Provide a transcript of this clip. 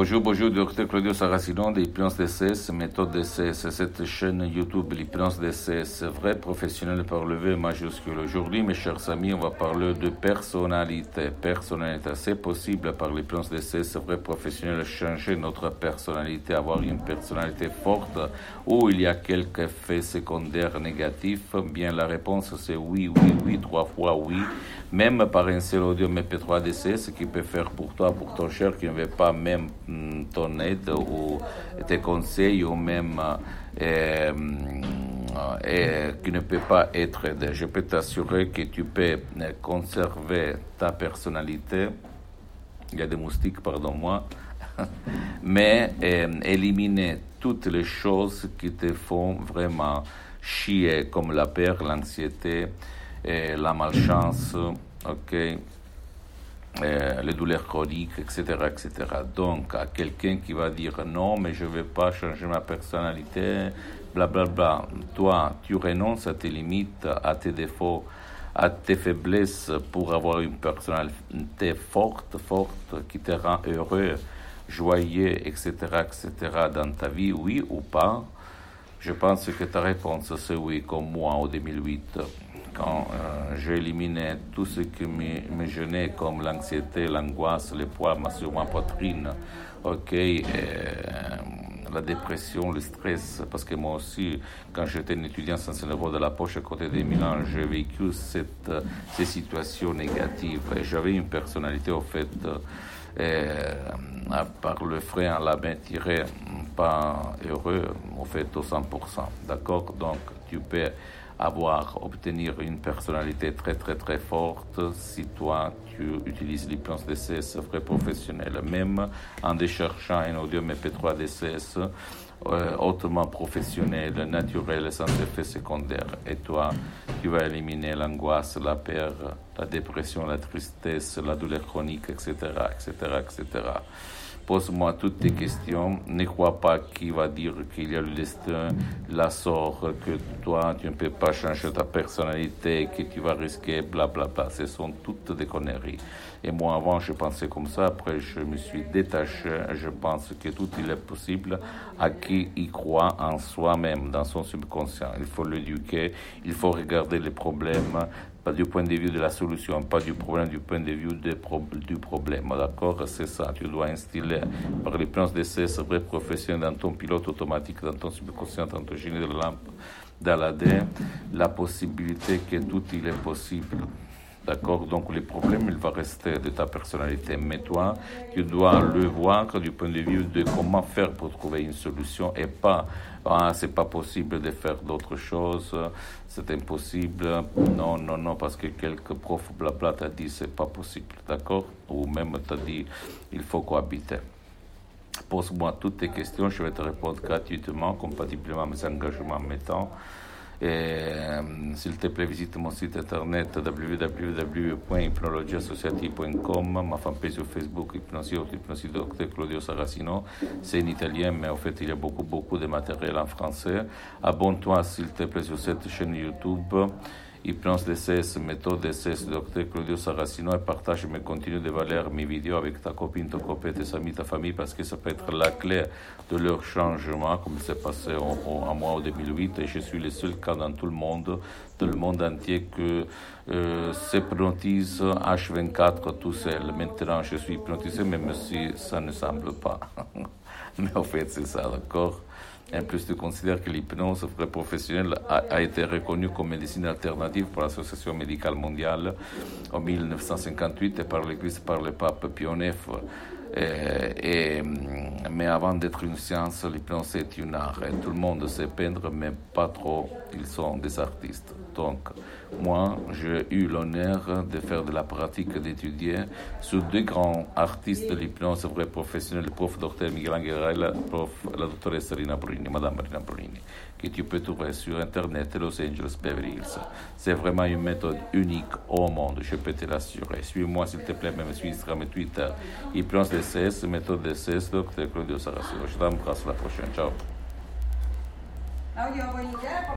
Bonjour, bonjour, docteur Claudio Saracino de l'hypnose DCS, méthode DCS, cette chaîne YouTube, l'hypnose DCS, vrai professionnel par le majuscule. Aujourd'hui, mes chers amis, on va parler de personnalité. Personnalité, c'est possible par l'hypnose DCS, vrai professionnel, changer notre personnalité, avoir une personnalité forte ou il y a quelques effets secondaires négatifs. Bien, la réponse c'est oui, oui, oui, trois fois oui. Même par un seul audio MP3 DCS qui peut faire pour toi, pour ton cher, qui ne veut pas même ton aide ou tes conseils ou même qui ne peut pas être aidé. Je peux t'assurer que tu peux conserver ta personnalité. Il y a des moustiques, pardon-moi. Mais éliminer toutes les choses qui te font vraiment chier, comme la peur, l'anxiété, la malchance, ok, euh, les douleurs chroniques, etc., etc. Donc, à quelqu'un qui va dire non, mais je ne vais pas changer ma personnalité, blablabla. Bla, bla. Toi, tu renonces à tes limites, à tes défauts, à tes faiblesses pour avoir une personnalité forte, forte, qui te rend heureux, joyeux, etc., etc. dans ta vie, oui ou pas? Je pense que ta réponse c'est oui, comme moi en 2008 quand euh, j'ai éliminé tout ce qui me, me gênait comme l'anxiété, l'angoisse, les poids sur ma poitrine, ok, et, la dépression, le stress, parce que moi aussi, quand j'étais un étudiant sans cerveau de la poche à côté de Milan, j'ai vécu cette, ces situations négatives j'avais une personnalité au fait, euh, par le frein à la main tirée, pas heureux, au fait, au 100%. D'accord? Donc, tu peux avoir, obtenir une personnalité très très très forte si toi tu utilises l'hypnose DCS vrai professionnel. Même en déchargeant un audio MP3 DCS euh, hautement professionnel, naturel, sans effet secondaire. Et toi, tu vas éliminer l'angoisse, la peur, la dépression, la tristesse, la douleur chronique, etc., etc., etc. Pose-moi toutes tes questions. Ne crois pas qu'il va dire qu'il y a le destin, la sort, que toi, tu ne peux pas changer ta personnalité, que tu vas risquer, blablabla. Bla, bla. Ce sont toutes des conneries. Et moi, avant, je pensais comme ça. Après, je me suis détaché. Je pense que tout il est possible à qui y croit en soi-même, dans son subconscient. Il faut l'éduquer. Il faut regarder les problèmes pas du point de vue de la solution, pas du problème, du point de vue de du problème. D'accord? C'est ça. Tu dois instiller par les plans d'essai vrai professionnel dans ton pilote automatique, dans ton subconscient, dans ton génie de la lampe, dans l'AD, la possibilité que tout il est possible. D'accord Donc le problème, il va rester de ta personnalité. Mais toi, tu dois le voir du point de vue de comment faire pour trouver une solution et pas, ah, c'est pas possible de faire d'autres choses, c'est impossible. Non, non, non, parce que quelques profs blabla t'a dit c'est pas possible. D'accord Ou même t'a dit il faut cohabiter. Pose-moi toutes tes questions, je vais te répondre gratuitement, compatiblement à mes engagements temps. Euh, s'il te plaît, visite mon site internet www.hypnologiassociative.com, ma fanpage sur Facebook, Hypnosie Docteur Claudio Saracino. C'est en italien, mais en fait, il y a beaucoup, beaucoup de matériel en français. Abonne-toi, s'il te plaît, sur cette chaîne YouTube. Hypnose DCS, méthode DCS, docteur Claudio Saracino, et partage mes contenus de valeur, mes vidéos avec ta copine, ton copain, tes amis, ta famille, parce que ça peut être la clé de leur changement, comme c'est passé en, moi en 2008, et je suis le seul cas dans tout le monde, dans le monde entier, que euh, s'hypnotise H24 tout seul. Maintenant, je suis hypnotisé, même si ça ne semble pas. Mais en fait, c'est ça, d'accord? En plus, tu considères que l'hypnose professionnelle a, a, été reconnue comme médecine alternative par l'Association médicale mondiale en 1958 et par l'Église par le pape. Et, et, mais avant d'être une science, l'hypnose est une art. Et tout le monde sait peindre, mais pas trop. Ils sont des artistes. Donc, moi, j'ai eu l'honneur de faire de la pratique, d'étudier sur deux grands artistes de l'hypnose vrai professionnels, le prof Dr Miguel Angel la prof la doctoresse Rina Bruni, Madame Rina Bruni, que tu peux trouver sur Internet Los Angeles Beverly Hills. C'est vraiment une méthode unique au monde, je peux te l'assurer. Suis-moi s'il te plaît, même sur Instagram et Twitter. Hypnose DCS, méthode DCS, Dr Dios haga su Hashem. Chao.